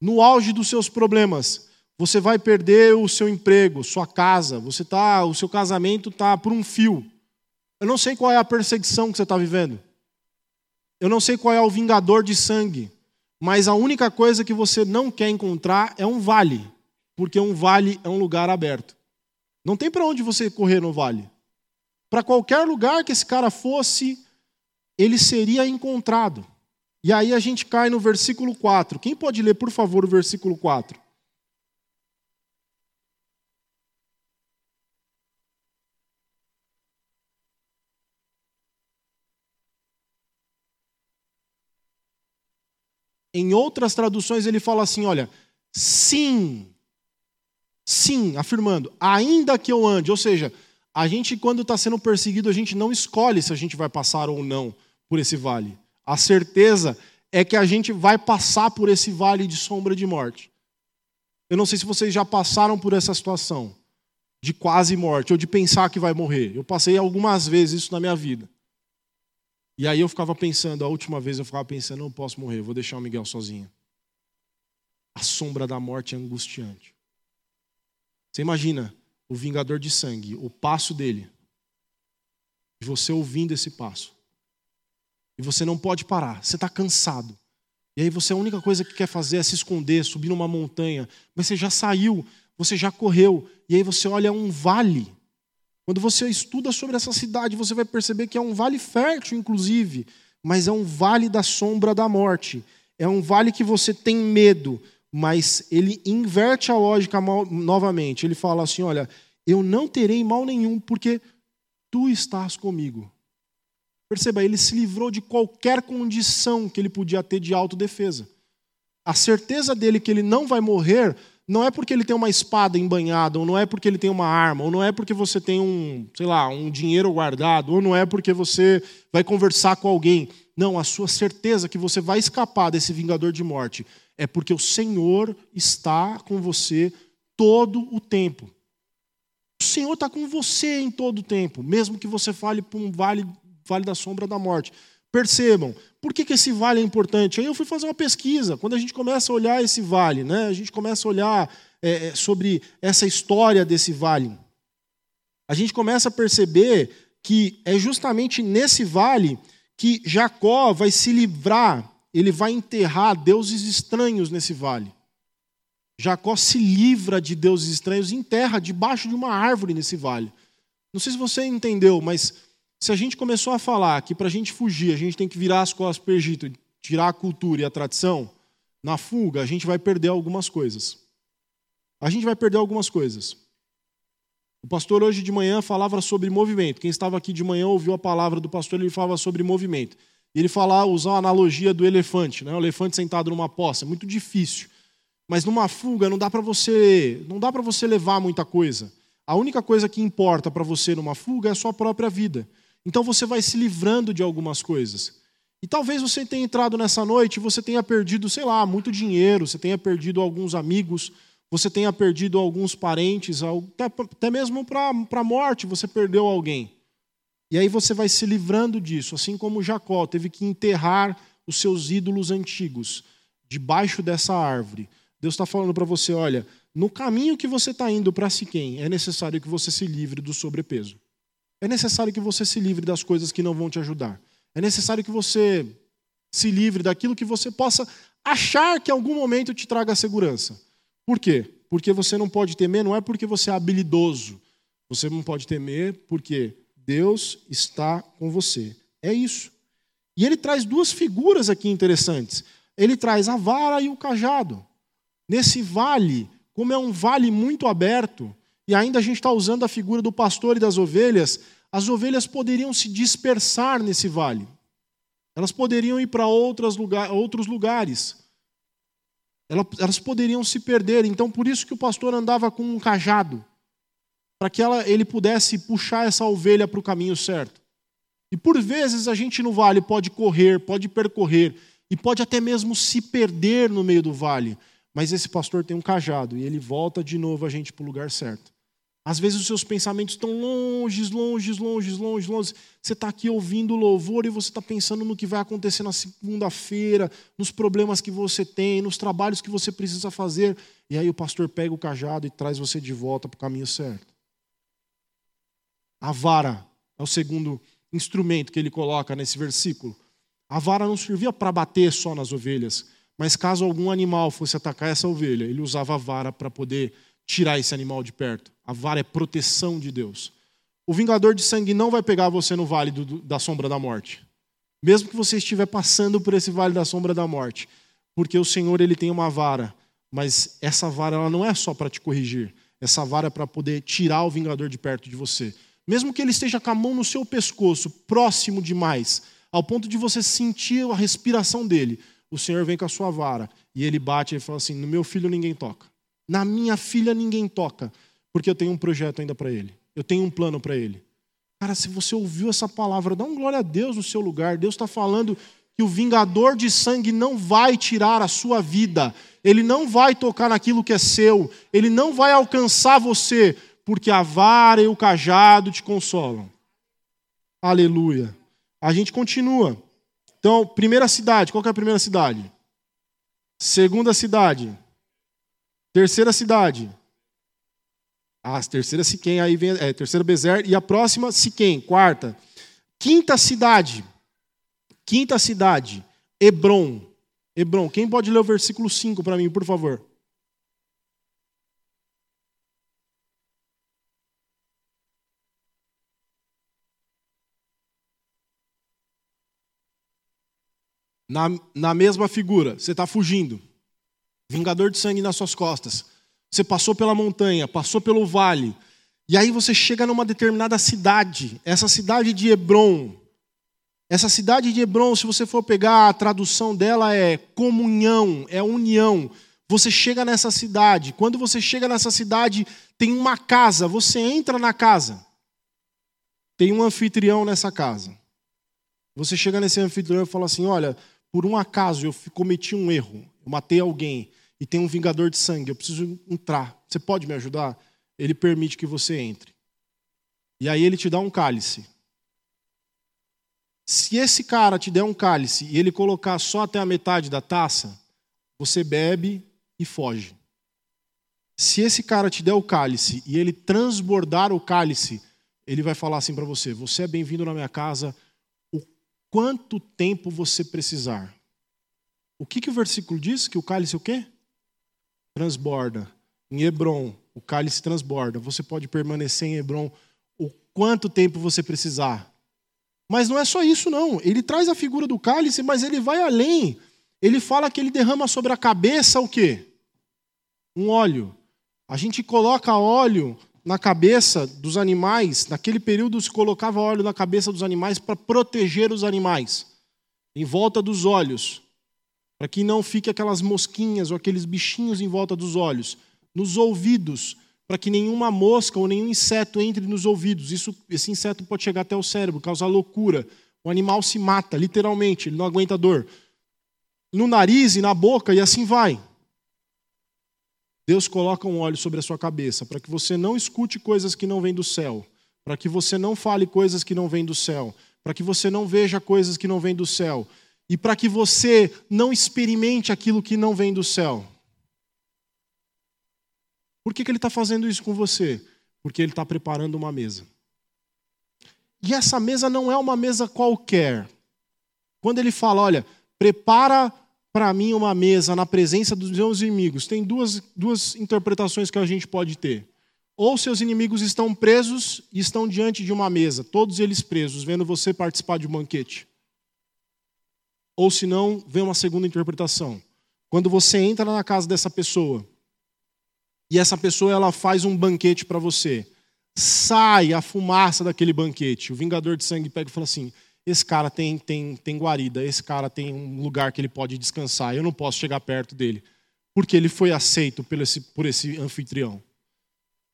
no auge dos seus problemas, você vai perder o seu emprego, sua casa, você tá, o seu casamento está por um fio. Eu não sei qual é a perseguição que você está vivendo. Eu não sei qual é o vingador de sangue. Mas a única coisa que você não quer encontrar é um vale, porque um vale é um lugar aberto. Não tem para onde você correr no vale. Para qualquer lugar que esse cara fosse, ele seria encontrado. E aí a gente cai no versículo 4. Quem pode ler, por favor, o versículo 4? Em outras traduções ele fala assim, olha, sim, sim, afirmando, ainda que eu ande, ou seja, a gente quando está sendo perseguido a gente não escolhe se a gente vai passar ou não por esse vale. A certeza é que a gente vai passar por esse vale de sombra de morte. Eu não sei se vocês já passaram por essa situação de quase morte ou de pensar que vai morrer. Eu passei algumas vezes isso na minha vida. E aí eu ficava pensando, a última vez eu ficava pensando, não posso morrer, vou deixar o Miguel sozinho. A sombra da morte é angustiante. Você imagina o vingador de sangue, o passo dele, e você ouvindo esse passo. E você não pode parar, você está cansado. E aí você a única coisa que quer fazer é se esconder, subir numa montanha, mas você já saiu, você já correu, e aí você olha um vale. Quando você estuda sobre essa cidade, você vai perceber que é um vale fértil, inclusive, mas é um vale da sombra da morte. É um vale que você tem medo, mas ele inverte a lógica novamente. Ele fala assim: Olha, eu não terei mal nenhum, porque tu estás comigo. Perceba, ele se livrou de qualquer condição que ele podia ter de autodefesa. A certeza dele que ele não vai morrer não é porque ele tem uma espada embanhada, ou não é porque ele tem uma arma, ou não é porque você tem um, sei lá, um dinheiro guardado, ou não é porque você vai conversar com alguém. Não, a sua certeza que você vai escapar desse vingador de morte é porque o Senhor está com você todo o tempo. O Senhor está com você em todo o tempo, mesmo que você fale para um vale, vale da sombra da morte. Percebam, por que, que esse vale é importante? Aí eu fui fazer uma pesquisa. Quando a gente começa a olhar esse vale, né, a gente começa a olhar é, é, sobre essa história desse vale, a gente começa a perceber que é justamente nesse vale que Jacó vai se livrar, ele vai enterrar deuses estranhos nesse vale. Jacó se livra de deuses estranhos e enterra debaixo de uma árvore nesse vale. Não sei se você entendeu, mas se a gente começou a falar que para a gente fugir, a gente tem que virar as costas para o Egito, tirar a cultura e a tradição, na fuga a gente vai perder algumas coisas. A gente vai perder algumas coisas. O pastor hoje de manhã falava sobre movimento. Quem estava aqui de manhã ouviu a palavra do pastor, ele falava sobre movimento. Ele falava, usar a analogia do elefante, né? o elefante sentado numa poça, é muito difícil. Mas numa fuga não dá para você, não dá para você levar muita coisa. A única coisa que importa para você numa fuga é a sua própria vida. Então você vai se livrando de algumas coisas. E talvez você tenha entrado nessa noite e você tenha perdido, sei lá, muito dinheiro, você tenha perdido alguns amigos, você tenha perdido alguns parentes, até, mesmo para a morte você perdeu alguém. E aí você vai se livrando disso, assim como Jacó teve que enterrar os seus ídolos antigos debaixo dessa árvore. Deus está falando para você: olha, no caminho que você está indo para Siquém, é necessário que você se livre do sobrepeso. É necessário que você se livre das coisas que não vão te ajudar. É necessário que você se livre daquilo que você possa achar que em algum momento te traga segurança. Por quê? Porque você não pode temer, não é porque você é habilidoso. Você não pode temer porque Deus está com você. É isso. E ele traz duas figuras aqui interessantes. Ele traz a vara e o cajado. Nesse vale, como é um vale muito aberto, e ainda a gente está usando a figura do pastor e das ovelhas, as ovelhas poderiam se dispersar nesse vale. Elas poderiam ir para outros lugares. Elas poderiam se perder. Então, por isso que o pastor andava com um cajado, para que ela, ele pudesse puxar essa ovelha para o caminho certo. E por vezes a gente no vale pode correr, pode percorrer, e pode até mesmo se perder no meio do vale. Mas esse pastor tem um cajado e ele volta de novo a gente para o lugar certo. Às vezes os seus pensamentos estão longe, longe, longe, longe, longe. Você está aqui ouvindo louvor e você está pensando no que vai acontecer na segunda-feira, nos problemas que você tem, nos trabalhos que você precisa fazer. E aí o pastor pega o cajado e traz você de volta para o caminho certo. A vara é o segundo instrumento que ele coloca nesse versículo. A vara não servia para bater só nas ovelhas, mas caso algum animal fosse atacar essa ovelha, ele usava a vara para poder tirar esse animal de perto. A vara é proteção de Deus. O vingador de sangue não vai pegar você no vale do, da sombra da morte. Mesmo que você estiver passando por esse vale da sombra da morte. Porque o Senhor ele tem uma vara. Mas essa vara ela não é só para te corrigir. Essa vara é para poder tirar o vingador de perto de você. Mesmo que ele esteja com a mão no seu pescoço, próximo demais, ao ponto de você sentir a respiração dele, o Senhor vem com a sua vara e ele bate e fala assim: No meu filho ninguém toca, na minha filha ninguém toca, porque eu tenho um projeto ainda para ele, eu tenho um plano para ele. Cara, se você ouviu essa palavra, dá um glória a Deus no seu lugar. Deus está falando que o vingador de sangue não vai tirar a sua vida, ele não vai tocar naquilo que é seu, ele não vai alcançar você, porque a vara e o cajado te consolam. Aleluia. A gente continua. Então, primeira cidade, qual é a primeira cidade? Segunda cidade. Terceira cidade. Ah, terceira Siquém, aí vem, é, terceira Bezer, e a próxima Siquém, quarta. Quinta cidade. Quinta cidade, Hebron. Hebron. Quem pode ler o versículo 5 para mim, por favor? Na, na mesma figura, você está fugindo. Vingador de sangue nas suas costas. Você passou pela montanha, passou pelo vale. E aí você chega numa determinada cidade. Essa cidade de Hebron. Essa cidade de Hebron, se você for pegar a tradução dela, é comunhão, é união. Você chega nessa cidade. Quando você chega nessa cidade, tem uma casa. Você entra na casa. Tem um anfitrião nessa casa. Você chega nesse anfitrião e fala assim: Olha, por um acaso eu cometi um erro, eu matei alguém e tem um vingador de sangue, eu preciso entrar. Você pode me ajudar? Ele permite que você entre. E aí ele te dá um cálice. Se esse cara te der um cálice e ele colocar só até a metade da taça, você bebe e foge. Se esse cara te der o cálice e ele transbordar o cálice, ele vai falar assim para você: Você é bem-vindo na minha casa quanto tempo você precisar. O que, que o versículo diz? Que o cálice o quê? Transborda. Em Hebron, o cálice transborda. Você pode permanecer em Hebron o quanto tempo você precisar. Mas não é só isso, não. Ele traz a figura do cálice, mas ele vai além. Ele fala que ele derrama sobre a cabeça o quê? Um óleo. A gente coloca óleo na cabeça dos animais, naquele período se colocava óleo na cabeça dos animais para proteger os animais, em volta dos olhos, para que não fique aquelas mosquinhas ou aqueles bichinhos em volta dos olhos, nos ouvidos, para que nenhuma mosca ou nenhum inseto entre nos ouvidos. Isso, esse inseto pode chegar até o cérebro, causar loucura. O animal se mata, literalmente, ele não aguenta dor. No nariz e na boca, e assim vai. Deus coloca um óleo sobre a sua cabeça para que você não escute coisas que não vêm do céu, para que você não fale coisas que não vêm do céu, para que você não veja coisas que não vêm do céu e para que você não experimente aquilo que não vem do céu. Por que, que ele está fazendo isso com você? Porque ele está preparando uma mesa. E essa mesa não é uma mesa qualquer. Quando ele fala, olha, prepara para mim uma mesa na presença dos meus inimigos, tem duas, duas interpretações que a gente pode ter. Ou seus inimigos estão presos e estão diante de uma mesa, todos eles presos, vendo você participar de um banquete. Ou se não, vem uma segunda interpretação. Quando você entra na casa dessa pessoa e essa pessoa ela faz um banquete para você, sai a fumaça daquele banquete. O vingador de sangue pega e fala assim: esse cara tem, tem, tem guarida, esse cara tem um lugar que ele pode descansar, eu não posso chegar perto dele, porque ele foi aceito esse, por esse anfitrião.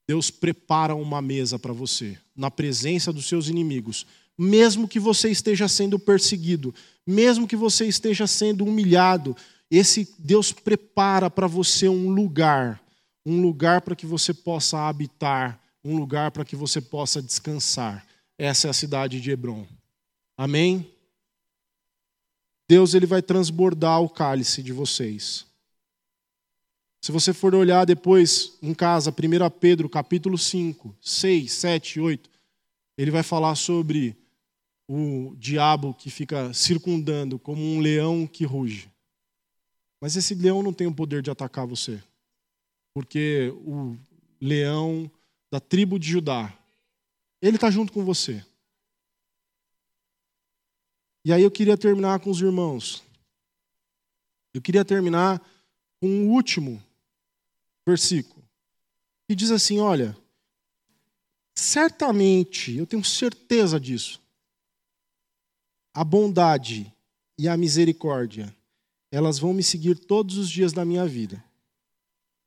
Deus prepara uma mesa para você, na presença dos seus inimigos, mesmo que você esteja sendo perseguido, mesmo que você esteja sendo humilhado, esse Deus prepara para você um lugar, um lugar para que você possa habitar, um lugar para que você possa descansar. Essa é a cidade de Hebron. Amém? Deus ele vai transbordar o cálice de vocês. Se você for olhar depois em casa, 1 Pedro capítulo 5, 6, 7, 8, ele vai falar sobre o diabo que fica circundando como um leão que ruge. Mas esse leão não tem o poder de atacar você. Porque o leão da tribo de Judá, ele está junto com você. E aí eu queria terminar com os irmãos. Eu queria terminar com o um último versículo. Que diz assim: olha, certamente, eu tenho certeza disso, a bondade e a misericórdia, elas vão me seguir todos os dias da minha vida.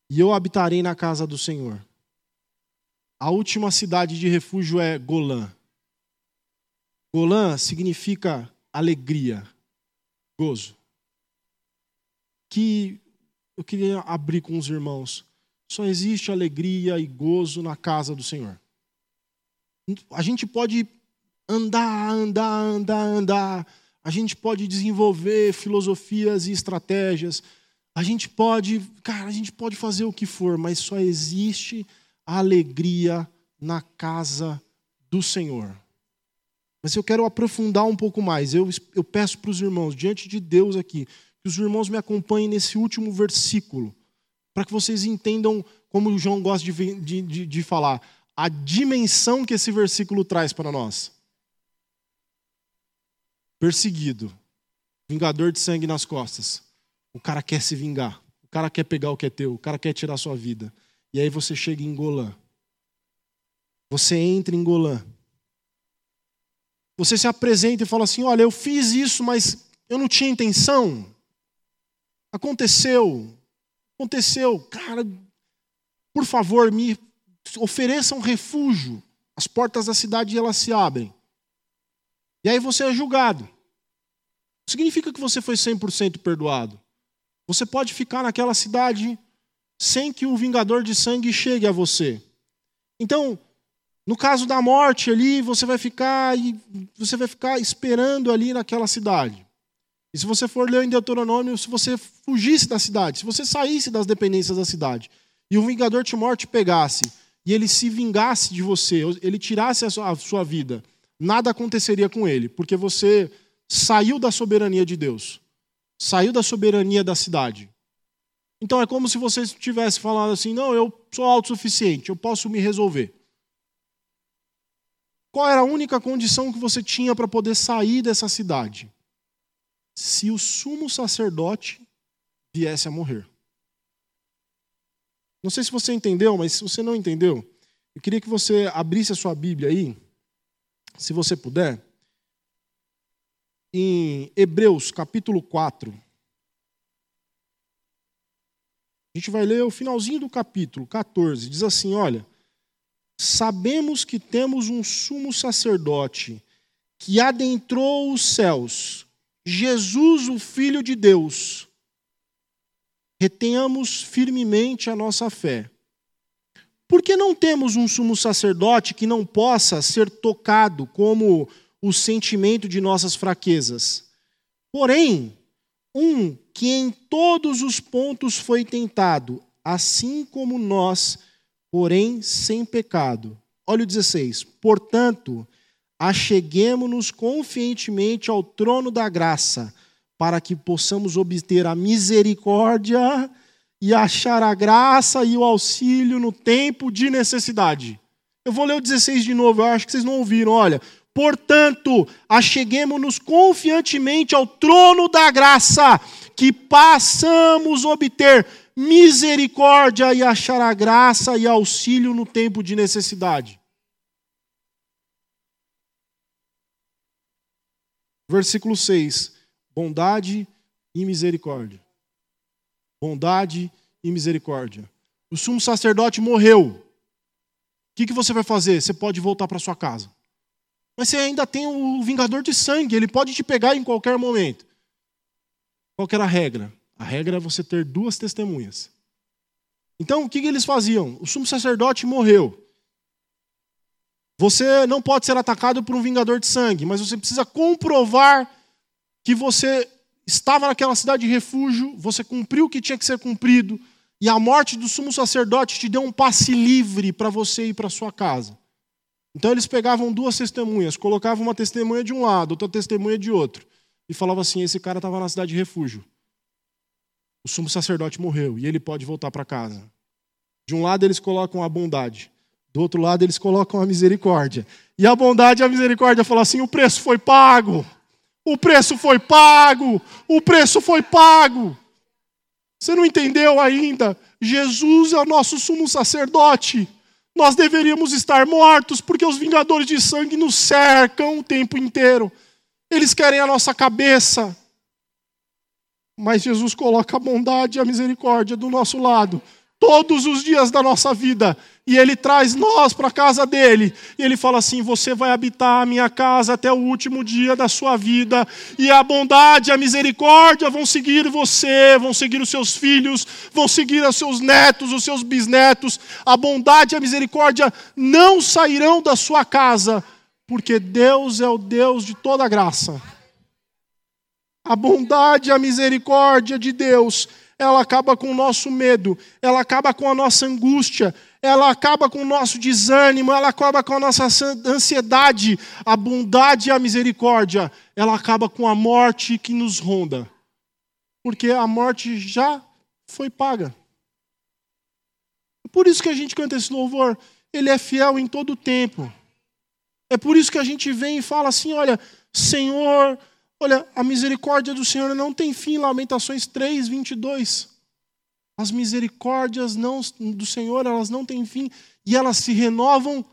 E eu habitarei na casa do Senhor. A última cidade de refúgio é Golã. Golã significa alegria, gozo. Que eu queria abrir com os irmãos. Só existe alegria e gozo na casa do Senhor. A gente pode andar, andar, andar, andar. A gente pode desenvolver filosofias e estratégias. A gente pode, cara, a gente pode fazer o que for, mas só existe alegria na casa do Senhor. Mas eu quero aprofundar um pouco mais. Eu, eu peço para os irmãos, diante de Deus aqui, que os irmãos me acompanhem nesse último versículo, para que vocês entendam, como o João gosta de, de, de falar, a dimensão que esse versículo traz para nós. Perseguido, vingador de sangue nas costas. O cara quer se vingar, o cara quer pegar o que é teu, o cara quer tirar a sua vida. E aí você chega em Golã. Você entra em Golã. Você se apresenta e fala assim: Olha, eu fiz isso, mas eu não tinha intenção. Aconteceu. Aconteceu. Cara, por favor, me ofereçam refúgio. As portas da cidade elas se abrem. E aí você é julgado. Significa que você foi 100% perdoado. Você pode ficar naquela cidade sem que o vingador de sangue chegue a você. Então, no caso da morte ali, você vai ficar você vai ficar esperando ali naquela cidade. E se você for ler em Deuteronômio, se você fugisse da cidade, se você saísse das dependências da cidade, e o vingador de morte pegasse e ele se vingasse de você, ele tirasse a sua vida, nada aconteceria com ele, porque você saiu da soberania de Deus, saiu da soberania da cidade. Então é como se você estivesse falando assim: não, eu sou autossuficiente, eu posso me resolver. Qual era a única condição que você tinha para poder sair dessa cidade? Se o sumo sacerdote viesse a morrer. Não sei se você entendeu, mas se você não entendeu, eu queria que você abrisse a sua Bíblia aí, se você puder, em Hebreus capítulo 4. A gente vai ler o finalzinho do capítulo 14. Diz assim: Olha, sabemos que temos um sumo sacerdote que adentrou os céus, Jesus, o Filho de Deus. Retenhamos firmemente a nossa fé. Por que não temos um sumo sacerdote que não possa ser tocado como o sentimento de nossas fraquezas? Porém, um que em todos os pontos foi tentado, assim como nós, porém sem pecado. Olha o 16. Portanto, acheguemo-nos confiantemente ao trono da graça, para que possamos obter a misericórdia e achar a graça e o auxílio no tempo de necessidade. Eu vou ler o 16 de novo, eu acho que vocês não ouviram. Olha, Portanto, acheguemos-nos confiantemente ao trono da graça, que passamos obter misericórdia e achar a graça e auxílio no tempo de necessidade. Versículo 6: bondade e misericórdia. Bondade e misericórdia. O sumo sacerdote morreu. O que, que você vai fazer? Você pode voltar para sua casa. Mas você ainda tem o vingador de sangue, ele pode te pegar em qualquer momento. Qual era a regra? A regra é você ter duas testemunhas. Então, o que, que eles faziam? O sumo sacerdote morreu. Você não pode ser atacado por um vingador de sangue, mas você precisa comprovar que você estava naquela cidade de refúgio, você cumpriu o que tinha que ser cumprido, e a morte do sumo sacerdote te deu um passe livre para você ir para sua casa. Então eles pegavam duas testemunhas, colocavam uma testemunha de um lado, outra testemunha de outro, e falavam assim: esse cara estava na cidade de refúgio. O sumo sacerdote morreu e ele pode voltar para casa. De um lado eles colocam a bondade, do outro lado eles colocam a misericórdia. E a bondade e a misericórdia falam assim: o preço foi pago, o preço foi pago, o preço foi pago. Você não entendeu ainda? Jesus é o nosso sumo sacerdote nós deveríamos estar mortos, porque os vingadores de sangue nos cercam o tempo inteiro. Eles querem a nossa cabeça. Mas Jesus coloca a bondade e a misericórdia do nosso lado todos os dias da nossa vida. E ele traz nós para a casa dele. E ele fala assim: Você vai habitar a minha casa até o último dia da sua vida. E a bondade a misericórdia vão seguir você, vão seguir os seus filhos, vão seguir os seus netos, os seus bisnetos. A bondade e a misericórdia não sairão da sua casa, porque Deus é o Deus de toda graça. A bondade e a misericórdia de Deus ela acaba com o nosso medo, ela acaba com a nossa angústia, ela acaba com o nosso desânimo, ela acaba com a nossa ansiedade, a bondade e a misericórdia, ela acaba com a morte que nos ronda. Porque a morte já foi paga. Por isso que a gente canta esse louvor, ele é fiel em todo o tempo. É por isso que a gente vem e fala assim: olha, Senhor, Olha, a misericórdia do Senhor não tem fim, Lamentações 3, 22. As misericórdias não, do Senhor, elas não têm fim e elas se renovam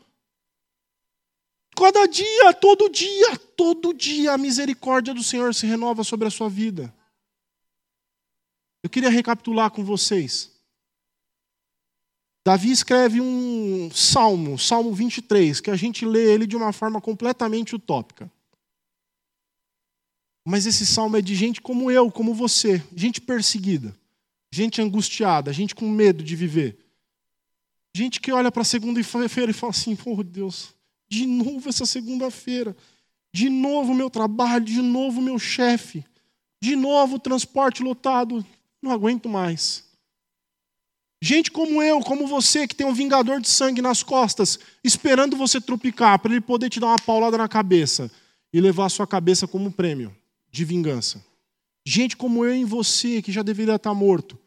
cada dia, todo dia, todo dia a misericórdia do Senhor se renova sobre a sua vida. Eu queria recapitular com vocês. Davi escreve um salmo, Salmo 23, que a gente lê ele de uma forma completamente utópica. Mas esse salmo é de gente como eu, como você, gente perseguida, gente angustiada, gente com medo de viver. Gente que olha para a segunda-feira e fala assim: "Oh, Deus, de novo essa segunda-feira. De novo meu trabalho, de novo meu chefe, de novo o transporte lotado. Não aguento mais." Gente como eu, como você, que tem um vingador de sangue nas costas, esperando você trupicar para ele poder te dar uma paulada na cabeça e levar a sua cabeça como prêmio de vingança. Gente como eu e você, que já deveria estar morto.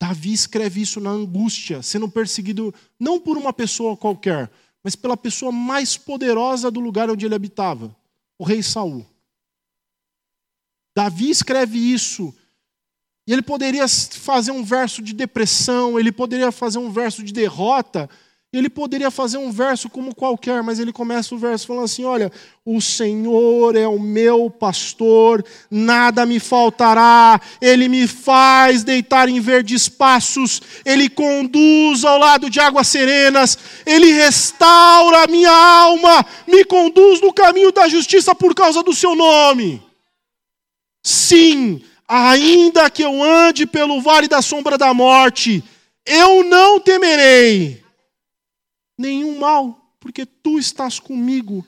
Davi escreve isso na angústia, sendo perseguido não por uma pessoa qualquer, mas pela pessoa mais poderosa do lugar onde ele habitava, o rei Saul. Davi escreve isso, e ele poderia fazer um verso de depressão, ele poderia fazer um verso de derrota, ele poderia fazer um verso como qualquer, mas ele começa o verso falando assim: Olha, o Senhor é o meu pastor, nada me faltará, ele me faz deitar em verdes passos, ele conduz ao lado de águas serenas, ele restaura a minha alma, me conduz no caminho da justiça por causa do seu nome. Sim, ainda que eu ande pelo vale da sombra da morte, eu não temerei nenhum mal, porque tu estás comigo.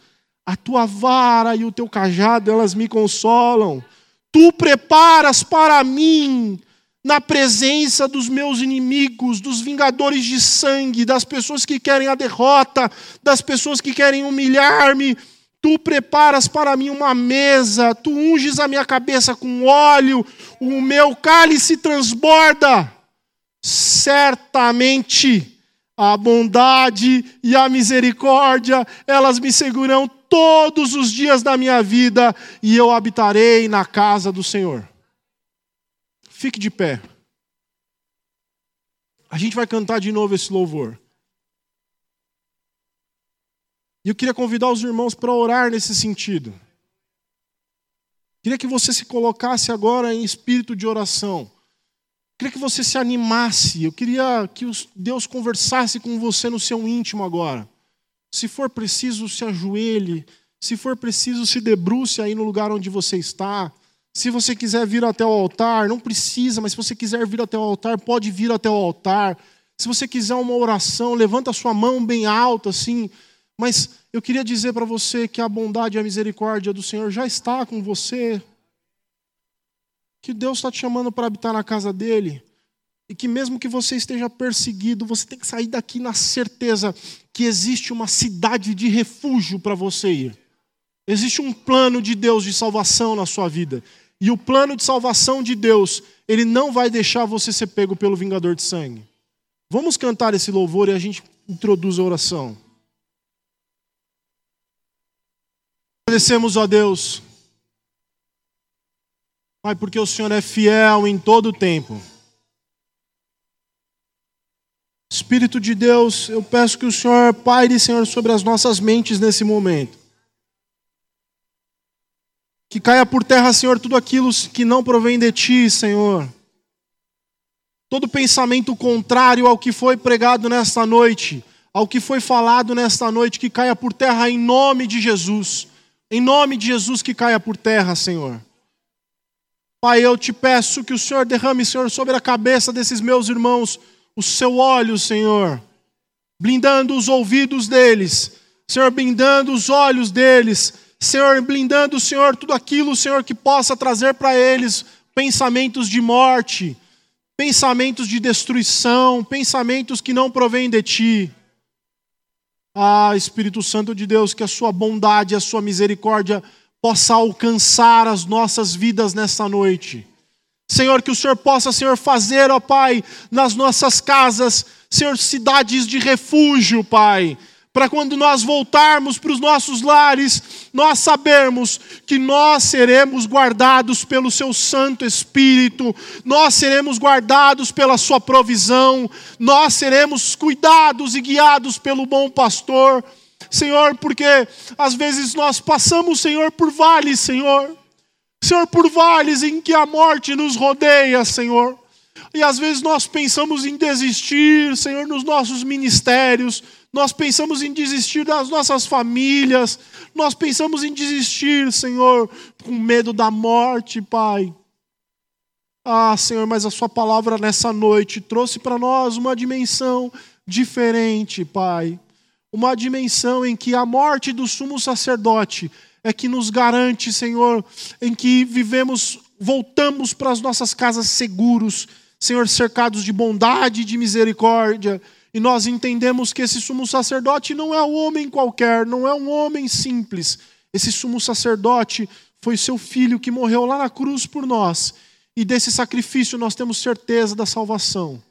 A tua vara e o teu cajado, elas me consolam. Tu preparas para mim, na presença dos meus inimigos, dos vingadores de sangue, das pessoas que querem a derrota, das pessoas que querem humilhar-me. Tu preparas para mim uma mesa, tu unges a minha cabeça com óleo, o meu cálice transborda. Certamente a bondade e a misericórdia, elas me segurarão todos os dias da minha vida e eu habitarei na casa do Senhor. Fique de pé. A gente vai cantar de novo esse louvor. E eu queria convidar os irmãos para orar nesse sentido. Queria que você se colocasse agora em espírito de oração queria que você se animasse. Eu queria que Deus conversasse com você no seu íntimo agora. Se for preciso, se ajoelhe. Se for preciso, se debruce aí no lugar onde você está. Se você quiser vir até o altar, não precisa, mas se você quiser vir até o altar, pode vir até o altar. Se você quiser uma oração, levanta a sua mão bem alta, assim. Mas eu queria dizer para você que a bondade e a misericórdia do Senhor já está com você que Deus está te chamando para habitar na casa dele. E que mesmo que você esteja perseguido, você tem que sair daqui na certeza que existe uma cidade de refúgio para você ir. Existe um plano de Deus de salvação na sua vida. E o plano de salvação de Deus, ele não vai deixar você ser pego pelo vingador de sangue. Vamos cantar esse louvor e a gente introduz a oração. Agradecemos a Deus Pai, porque o Senhor é fiel em todo o tempo. Espírito de Deus, eu peço que o Senhor paire, Senhor, sobre as nossas mentes nesse momento. Que caia por terra, Senhor, tudo aquilo que não provém de ti, Senhor. Todo pensamento contrário ao que foi pregado nesta noite, ao que foi falado nesta noite, que caia por terra em nome de Jesus. Em nome de Jesus, que caia por terra, Senhor. Pai, eu te peço que o Senhor derrame, Senhor, sobre a cabeça desses meus irmãos o seu óleo, Senhor, blindando os ouvidos deles, Senhor, blindando os olhos deles, Senhor, blindando, Senhor, tudo aquilo, Senhor, que possa trazer para eles pensamentos de morte, pensamentos de destruição, pensamentos que não provêm de ti. Ah, Espírito Santo de Deus, que a sua bondade, a sua misericórdia possa alcançar as nossas vidas nessa noite. Senhor, que o Senhor possa, Senhor, fazer, ó Pai, nas nossas casas, Senhor, cidades de refúgio, Pai para quando nós voltarmos para os nossos lares, nós sabermos que nós seremos guardados pelo Seu Santo Espírito, nós seremos guardados pela Sua provisão, nós seremos cuidados e guiados pelo bom pastor. Senhor, porque às vezes nós passamos, Senhor, por vales, Senhor. Senhor, por vales em que a morte nos rodeia, Senhor. E às vezes nós pensamos em desistir, Senhor, nos nossos ministérios, nós pensamos em desistir das nossas famílias, nós pensamos em desistir, Senhor, com medo da morte, Pai. Ah, Senhor, mas a Sua palavra nessa noite trouxe para nós uma dimensão diferente, Pai. Uma dimensão em que a morte do sumo sacerdote é que nos garante, Senhor, em que vivemos, voltamos para as nossas casas seguros, Senhor, cercados de bondade e de misericórdia e nós entendemos que esse sumo sacerdote não é um homem qualquer, não é um homem simples. Esse sumo sacerdote foi seu filho que morreu lá na cruz por nós. E desse sacrifício nós temos certeza da salvação.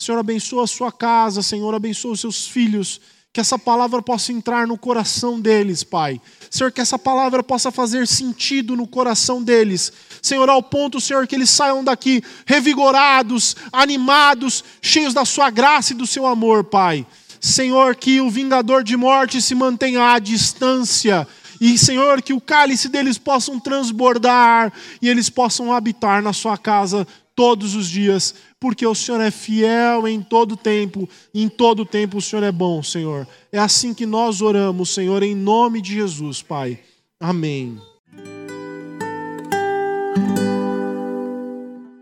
Senhor, abençoa a sua casa, Senhor, abençoa os seus filhos que essa palavra possa entrar no coração deles, Pai. Senhor, que essa palavra possa fazer sentido no coração deles. Senhor, ao ponto, Senhor, que eles saiam daqui revigorados, animados, cheios da Sua graça e do Seu amor, Pai. Senhor, que o vingador de morte se mantenha à distância. E, Senhor, que o cálice deles possam transbordar e eles possam habitar na Sua casa todos os dias porque o Senhor é fiel em todo tempo, em todo tempo o Senhor é bom, Senhor. É assim que nós oramos, Senhor, em nome de Jesus, Pai. Amém.